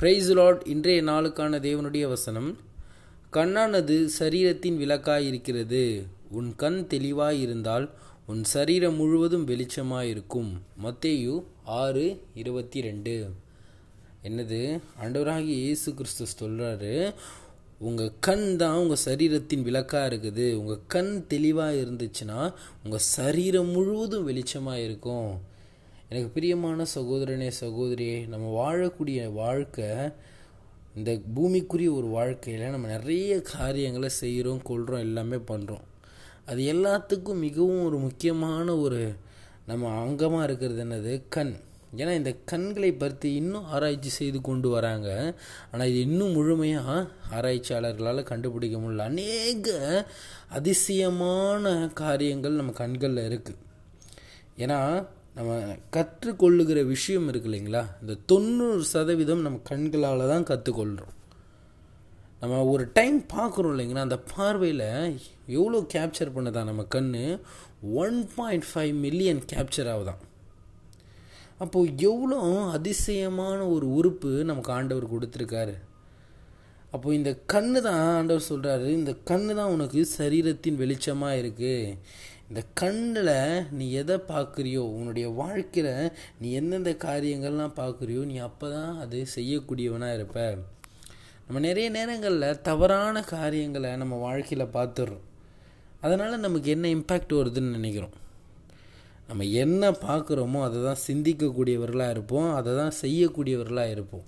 Price Lord இன்றைய நாளுக்கான தேவனுடைய வசனம் கண்ணானது சரீரத்தின் விளக்காய் இருக்கிறது உன் கண் தெளிவாய் இருந்தால் உன் சரீரம் முழுவதும் வெளிச்சமாயிருக்கும். மத்தேயு ஆறு இருபத்தி ரெண்டு என்னது? ஆண்டவராகி இயேசு கிறிஸ்து சொல்கிறாரு உங்கள் கண் தான் உங்கள் சரீரத்தின் விளக்காக இருக்குது உங்கள் கண் தெளிவாக இருந்துச்சுன்னா உங்கள் சரீரம் முழுவதும் வெளிச்சமாக இருக்கும் எனக்கு பிரியமான சகோதரனே சகோதரியே நம்ம வாழக்கூடிய வாழ்க்கை இந்த பூமிக்குரிய ஒரு வாழ்க்கையில் நம்ம நிறைய காரியங்களை செய்கிறோம் கொள்கிறோம் எல்லாமே பண்ணுறோம் அது எல்லாத்துக்கும் மிகவும் ஒரு முக்கியமான ஒரு நம்ம அங்கமாக இருக்கிறது என்னது? கண். ஏன்னா இந்த கண்களை பற்றி இன்னும் ஆராய்ச்சி செய்து கொண்டு வராங்க. ஆனால் இது இன்னும் முழுமையாக ஆராய்ச்சியாளர்களால் கண்டுபிடிக்க முடியல. அநேக அதிசயமான காரியங்கள் நம்ம கண்களில் இருக்குது ஏன்னா நம்ம கற்றுக்கொள்ளுகிற விஷயம் இருக்கு இல்லைங்களா? இந்த தொண்ணூறு சதவீதம் நம்ம கண்களால் தான் கற்றுக்கொள்கிறோம் நம்ம ஒரு டைம் பார்க்குறோம் இல்லைங்களா? அந்த பார்வையில் எவ்வளோ கேப்சர் பண்ணுதான் நம்ம கண் one point five million capture ஆகுதான். அப்போது எவ்வளோ அதிசயமான ஒரு உறுப்பு நமக்கு ஆண்டவர் கொடுத்துருக்காரு. அப்போது இந்த கண்ணு தான் ஆண்டவர் சொல்கிறாரு இந்த கண்ணு தான் உனக்கு சரீரத்தின் வெளிச்சமாக இருக்குது இந்த கண்ணில் நீ எதை பார்க்குறியோ உன்னுடைய வாழ்க்கையில் நீ எந்தெந்த காரியங்கள்லாம் பார்க்குறியோ நீ அப்போ தான் அது செய்யக்கூடியவனாக இருப்ப. நம்ம நிறைய நேரங்களில் தவறான காரியங்களை நம்ம வாழ்க்கையில் பார்த்துடுறோம். அதனால் நமக்கு என்ன இம்பேக்ட் வருதுன்னு நினைக்கிறோம். நம்ம என்ன பார்க்குறோமோ அதை தான் சிந்திக்கக்கூடியவர்களாக இருப்போம் அதை தான் செய்யக்கூடியவர்களாக இருப்போம்.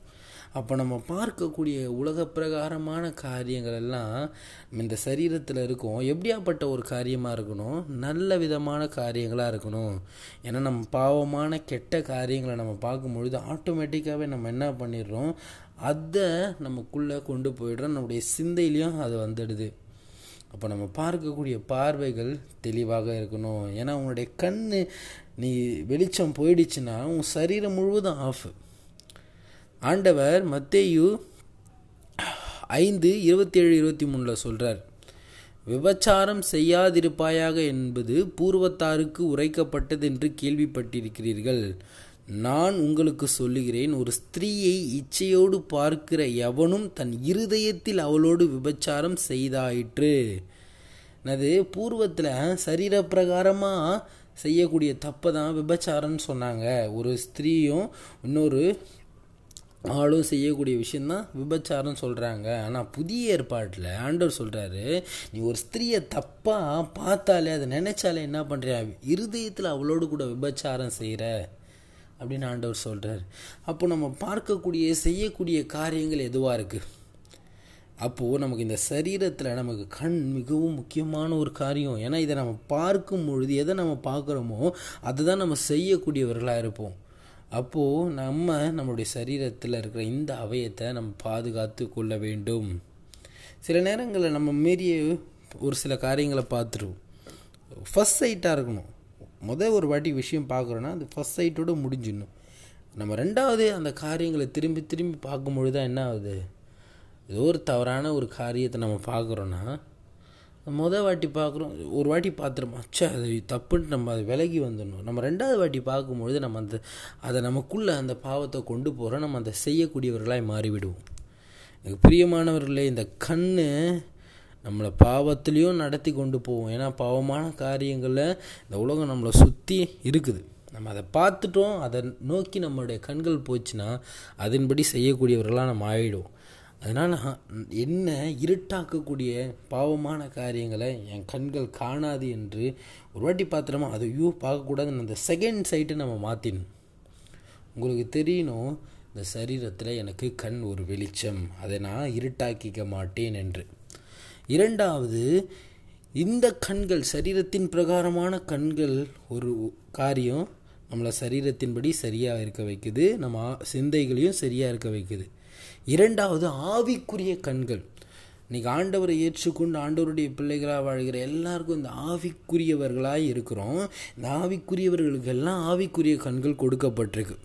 அப்போ நம்ம பார்க்கக்கூடிய உலக பிரகாரமான காரியங்கள் எல்லாம் இந்த சரீரத்தில் இருக்கும். எப்படியாப்பட்ட ஒரு காரியமாக இருக்கணும்? நல்ல விதமான காரியங்களாக இருக்கணும். ஏன்னா நம்ம பாவமான கெட்ட காரியங்களை நம்ம பார்க்கும்பொழுது ஆட்டோமேட்டிக்காகவே நம்ம என்ன பண்ணிடுறோம்? அதை நமக்குள்ளே கொண்டு போயிடுறோம் நம்முடைய சிந்தையிலையும் அது வந்துடுது. அப்போ நம்ம பார்க்கக்கூடிய பார்வைகள் தெளிவாக இருக்கணும். ஏன்னா உன்னுடைய கண் நீ வெளிச்சம் போயிடுச்சுன்னா உன் சரீரம் முழுவதும் ஆஃப் ஆண்டவர் மத்தேயு ஐந்து இருபத்தேழு இருபத்தி மூணில் சொல்கிறார் விபச்சாரம் செய்யாதிருப்பாயாக என்பது பூர்வத்தாருக்கு உரைக்கப்பட்டது என்று கேள்விப்பட்டிருக்கிறீர்கள். நான் உங்களுக்கு சொல்லுகிறேன் ஒரு ஸ்திரீயை இச்சையோடு பார்க்கிற எவனும் தன் இருதயத்தில் அவளோடு விபச்சாரம் செய்தாயிற்று. அது பூர்வத்தில் சரீரப்பிரகாரமாக செய்யக்கூடிய தப்பை தான் விபச்சாரம்னு சொன்னாங்க. ஒரு ஸ்திரீயும் இன்னொரு ஆளும் செய்யக்கூடிய விஷயந்தான் விபச்சாரம் சொல்கிறாங்க ஆனால் புதிய ஏற்பாட்டில் ஆண்டவர் சொல்கிறாரு நீ ஒரு ஸ்திரியை தப்பாக பார்த்தாலே அதை நினைச்சாலே என்ன பண்ணுறியா இருதயத்தில் அவளோடு கூட விபச்சாரம் செய்கிற அப்படின்னு ஆண்டவர் சொல்கிறார் அப்போ நம்ம பார்க்கக்கூடிய செய்யக்கூடிய காரியங்கள் எதுவாக இருக்குது அப்போது நமக்கு இந்த சரீரத்தில் நமக்கு கண் மிகவும் முக்கியமான ஒரு காரியம். ஏன்னா இதை நம்ம பார்க்கும் பொழுது எதை நம்ம பார்க்குறோமோ அதுதான் நம்ம செய்யக்கூடியவர்களாக இருப்போம். அப்போது நம்ம நம்மளுடைய சரீரத்தில் இருக்கிற இந்த அவயத்தை நம்ம பாதுகாத்து கொள்ள வேண்டும். சில நேரங்களில் நம்ம மீறிய ஒரு சில காரியங்களை பார்த்துருவோம். ஃபஸ்ட் சைட்டாக இருக்கணும். முதல் ஒரு வாட்டி விஷயம் பார்க்குறோன்னா அது ஃபஸ்ட் சைட்டோடு முடிஞ்சிடணும். நம்ம ரெண்டாவது அந்த காரியங்களை திரும்பி திரும்பி பார்க்கும்பொழுது தான் என்ன ஆகுது? ஏதோ ஒரு தவறான ஒரு காரியத்தை நம்ம பார்க்குறோன்னா மொதல் வாட்டி பார்க்குறோம் ஒரு வாட்டி பார்த்துருமா அச்சா அது தப்புன்ட்டு நம்ம அதை விலகி வந்துடணும். நம்ம ரெண்டாவது வாட்டி பார்க்கும்பொழுது நம்ம அந்த அதை நமக்குள்ளே அந்த பாவத்தை கொண்டு போகிறோம் நம்ம அதை செய்யக்கூடியவர்களாக மாறிவிடுவோம். எனக்கு பிரியமானவர்களே இந்த கண் நம்மளை பாவத்துலேயும் நடத்தி கொண்டு போவோம் ஏன்னா பாவமான காரியங்களில் இந்த உலகம் நம்மளை சுற்றி இருக்குது. நம்ம அதை பார்த்துட்டோம் அதை நோக்கி நம்மளுடைய கண்கள் போச்சுன்னா அதன்படி செய்யக்கூடியவர்களாக நம்ம ஆகிடுவோம் அதனால் என்ன இருட்டாக்கக்கூடிய பாவமான காரியங்களை என் கண்கள் காணாது என்று ஒரு வாட்டி பார்த்துட்டோமா அது ஐயோ பார்க்கக்கூடாதுன்னு அந்த செகண்ட் சைட்டை நம்ம மாற்றிடணும் உங்களுக்கு தெரியணும் இந்த சரீரத்தில் எனக்கு கண் ஒரு வெளிச்சம் அதை நான் இருட்டாக்கிக்க மாட்டேன் என்று. இரண்டாவது இந்த கண்கள் சரீரத்தின் பிரகாரமான கண்கள் ஒரு காரியம் நம்மளை சரீரத்தின்படி சரியாக இருக்க வைக்குது நம்ம சிந்தைகளையும் சரியாக இருக்க வைக்குது. இரண்டாவது ஆவிக்குரிய கண்கள். இன்னைக்கு ஆண்டவரை ஏற்றுக்கொண்டு ஆண்டவருடைய பிள்ளைகளாக வாழ்கிற எல்லாருக்கும் இந்த ஆவிக்குரியவர்களாக இருக்கிறோம். இந்த ஆவிக்குரியவர்களுக்கெல்லாம் ஆவிக்குரிய கண்கள் கொடுக்கப்பட்டிருக்கு.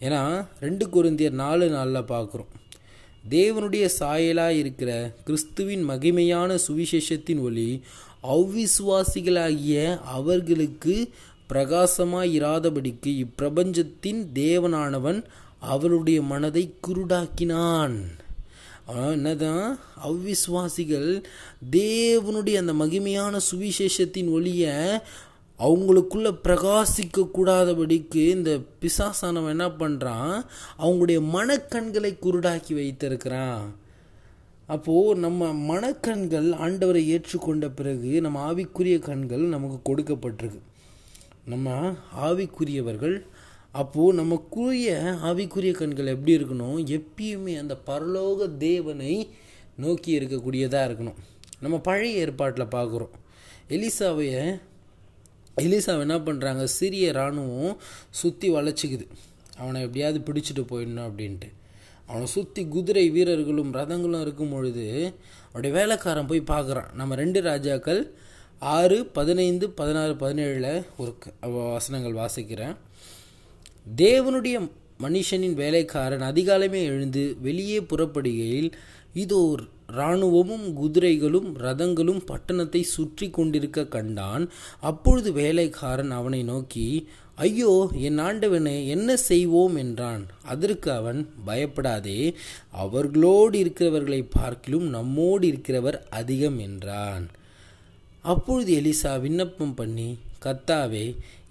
ஏன்னா ரெண்டு குருந்தியர் நாலு நாளில் பார்க்குறோம் தேவனுடைய சாயலாக இருக்கிற கிறிஸ்துவின் மகிமையான சுவிசேஷத்தின் ஒளி அவ்விசுவாசிகளாகிய அவர்களுக்கு பிரகாசமாய் இராதபடிக்கு இப்பிரபஞ்சத்தின் தேவனானவன் அவருடைய மனதை குருடாக்கினான். அவன் என்னதான் அவ்விசுவாசிகள் தேவனுடைய அந்த மகிமையான சுவிசேஷத்தின் ஒளியை அவங்களுக்குள்ள பிரகாசிக்க கூடாதபடிக்கு இந்த பிசாசானவன் என்ன பண்ணுறான் அவங்களுடைய மனக்கண்களை குருடாக்கி வைத்திருக்கிறான். அப்போது நம்ம மனக்கண்கள் ஆண்டவரை ஏற்றுக்கொண்ட பிறகு நம்ம ஆவிக்குரிய கண்கள் நமக்கு கொடுக்கப்பட்டிருக்கு. நம்ம ஆவிக்குரியவர்கள் அப்போது நமக்குரிய ஆவிக்குரிய கண்கள் எப்படி இருக்கணும்? எப்பயுமே அந்த பரலோக தேவனை நோக்கி இருக்கக்கூடியதாக இருக்கணும். நம்ம பழைய ஏற்பாட்டில் பார்க்குறோம். எலிசாவைய எலிசாவை என்ன பண்ணுறாங்க சிறிய இராணுவம் சுற்றி வளைச்சிக்குது. அவனை எப்படியாவது பிடிச்சிட்டு போயிடணும் அப்படின்ட்டு. அவனை சுற்றி குதிரை வீரர்களும் ரதங்களும் இருக்கும் பொழுது அவனுடைய வேலைக்காரன் போய் பார்க்குறான். நம்ம ரெண்டு ராஜாக்கள் ஆறு பதினைந்து பதினாறு பதினேழில் ஒரு வசனங்கள் வாசிக்கிறேன். தேவனுடைய மனுஷனின் வேலைக்காரன் அதிகாலமே எழுந்து வெளியே புறப்படுகையில் இதோ இராணுவமும் குதிரைகளும் ரதங்களும் பட்டணத்தை சுற்றி கொண்டிருக்க கண்டான். அப்பொழுது வேலைக்காரன் அவனை நோக்கி ஐயோ என் ஆண்டவனே என்ன செய்வோம்? என்றான். அதற்கு அவன் பயப்படாதே அவர்களோடு இருக்கிறவர்களை பார்க்கிலும் நம்மோடு இருக்கிறவர் அதிகம் என்றான். அப்பொழுது எலிசா விண்ணப்பம் பண்ணி கர்த்தாவே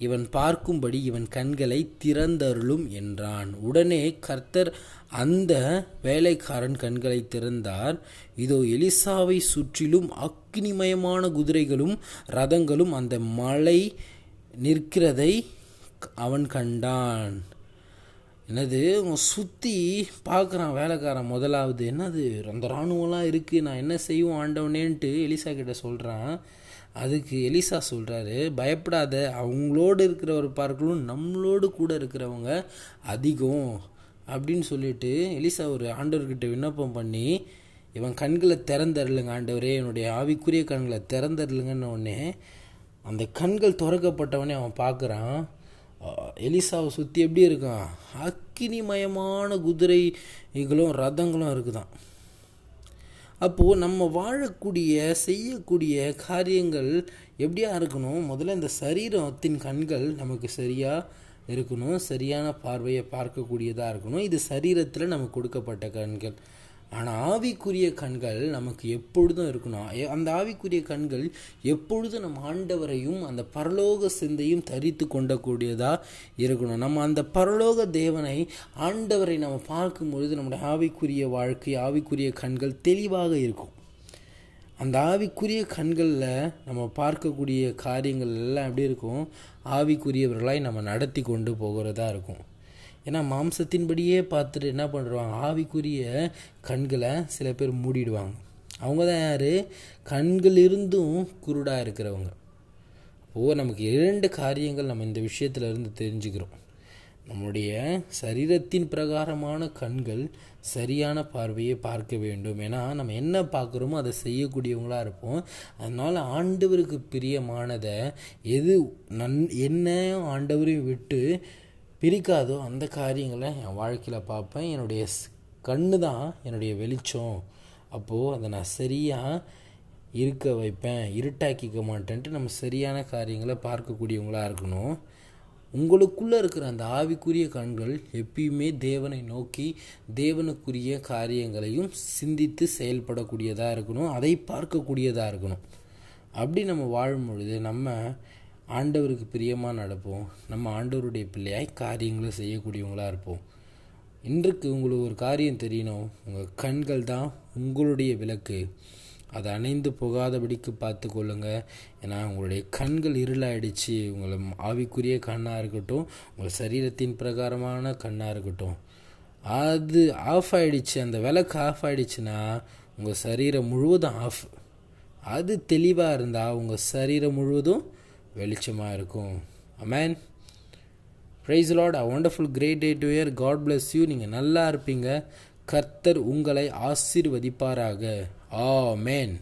இவன் பார்க்கும்படி இவன் கண்களை திறந்தருளும் என்றான். உடனே கர்த்தர் அந்த வேலைக்காரன் கண்களை திறந்தார். இதோ எலிசாவை சுற்றிலும் அக்னிமயமான குதிரைகளும் ரதங்களும் அந்த மலை நிற்கிறதை அவன் கண்டான். என்னது சுற்றி பார்க்குறான் வேலைக்காரன் முதலாவது. என்னது அந்த இராணுவம்லாம் இருக்குது நான் என்ன செய்வோம் ஆண்டவனேன்ட்டு எலிசா கிட்ட சொல்கிறான் அதுக்கு எலிசா சொல்கிறாரு பயப்படாத அவங்களோடு இருக்கிறவர் பார்க்கலும் நம்மளோடு கூட இருக்கிறவங்க அதிகம் அப்படின்னு சொல்லிட்டு எலிசா ஒரு ஆண்டவர்கிட்ட விண்ணப்பம் பண்ணி இவன் கண்களை திறந்தரலுங்க ஆண்டவரே என்னுடைய ஆவிக்குரிய கண்களை திறந்தரலுங்கன்னு உடனே அந்த கண்கள் திறக்கப்பட்டவனே அவன் பார்க்குறான். எலிசாவை சுற்றி எப்படி இருக்கான்? அக்கினிமயமான குதிரைகளும் ரதங்களும் இருக்குதான். அப்போது நம்ம வாழக்கூடிய செய்யக்கூடிய காரியங்கள் எப்படியா இருக்கணும்? முதல்ல இந்த சரீரத்தின் கண்கள் நமக்கு சரியாக இருக்கணும். சரியான பார்வையை பார்க்கக்கூடியதாக இருக்கணும். இது சரீரத்தில் நமக்கு கொடுக்கப்பட்ட கண்கள். ஆனால் ஆவிக்குரிய கண்கள் நமக்கு எப்பொழுதும் இருக்கணும். அந்த ஆவிக்குரிய கண்கள் எப்பொழுதும் நம்ம ஆண்டவரையும் அந்த பரலோக சிந்தையும் தரித்து கொண்டக்கூடியதாக இருக்கணும். நம்ம அந்த பரலோக தேவனை ஆண்டவரை நம்ம பார்க்கும் பொழுது நம்முடைய ஆவிக்குரிய வாழ்க்கை ஆவிக்குரிய கண்கள் தெளிவாக இருக்கும். அந்த ஆவிக்குரிய கண்களில் நம்ம பார்க்கக்கூடிய காரியங்கள் எல்லாம் எப்படி இருக்கும்? ஆவிக்குரியவர்களாய் நம்ம நடத்தி கொண்டு போகிறதா இருக்கும். ஏன்னா மாம்சத்தின்படியே பார்த்துட்டு என்ன பண்ணுறாங்க ஆவிக்குரிய கண்களை சில பேர் மூடிடுவாங்க. அவங்க தான் யார்? கண்கள் இருந்தும் குருடாக இருக்கிறவங்க. அப்போது நமக்கு இரண்டு காரியங்கள் நம்ம இந்த விஷயத்தில் இருந்து தெரிஞ்சுக்கிறோம். நம்முடைய சரீரத்தின் பிரகாரமான கண்கள் சரியான பார்வையை பார்க்க வேண்டும். ஏன்னா நம்ம என்ன பார்க்குறோமோ அதை செய்யக்கூடியவங்களாக இருப்போம். அதனால் ஆண்டவருக்கு பிரியமானதை எது நன் என்ன ஆண்டவரையும் விட்டு பிரிக்காதோ அந்த காரியங்களை என் வாழ்க்கையில் பார்ப்பேன். என்னுடைய கண்ணு தான் என்னுடைய வெளிச்சம். அப்போது அதை நான் சரியாக இருக்க வைப்பேன். இருட்டாக்கிக்க மாட்டேன்ட்டு நம்ம சரியான காரியங்களை பார்க்கக்கூடியவங்களாக இருக்கணும். உங்களுக்குள்ளே இருக்கிற அந்த ஆவிக்குரிய கண்கள் எப்பயுமே தேவனை நோக்கி தேவனுக்குரிய காரியங்களையும் சிந்தித்து செயல்படக்கூடியதாக இருக்கணும். அதை பார்க்கக்கூடியதாக இருக்கணும். அப்படி நம்ம வாழும் பொழுது நம்ம ஆண்டவருக்கு பிரியமாக நடப்போம். நம்ம ஆண்டவருடைய பிள்ளையாய் காரியங்களை செய்யக்கூடியவங்களாக இருப்போம். இன்றைக்கு உங்களுக்கு ஒரு காரியம் தெரியணும். உங்கள் கண்கள் தான் உங்களுடைய விளக்கு. அதை அணைந்து போகாதபடிக்கு பார்த்து கொள்ளுங்க. ஏன்னா உங்களுடைய கண்கள் இருளாயிடுச்சு. உங்களை ஆவிக்குரிய கண்ணாக இருக்கட்டும் உங்கள் சரீரத்தின் பிரகாரமான கண்ணாக இருக்கட்டும். அது ஆஃப் ஆகிடுச்சு அந்த விளக்கு ஆஃப் ஆகிடுச்சுன்னா உங்கள் சரீரம் முழுவதும் ஆஃப் அது தெளிவாக இருந்தால் உங்கள் சரீரம் முழுவதும் வெளிச்சமாக இருக்கும். Amen praise lord a wonderful great day to year God bless you நீங்கள் நல்லா இருப்பீங்க. கர்த்தர் உங்களை ஆசிர்வதிப்பாராக. ஆ மேன்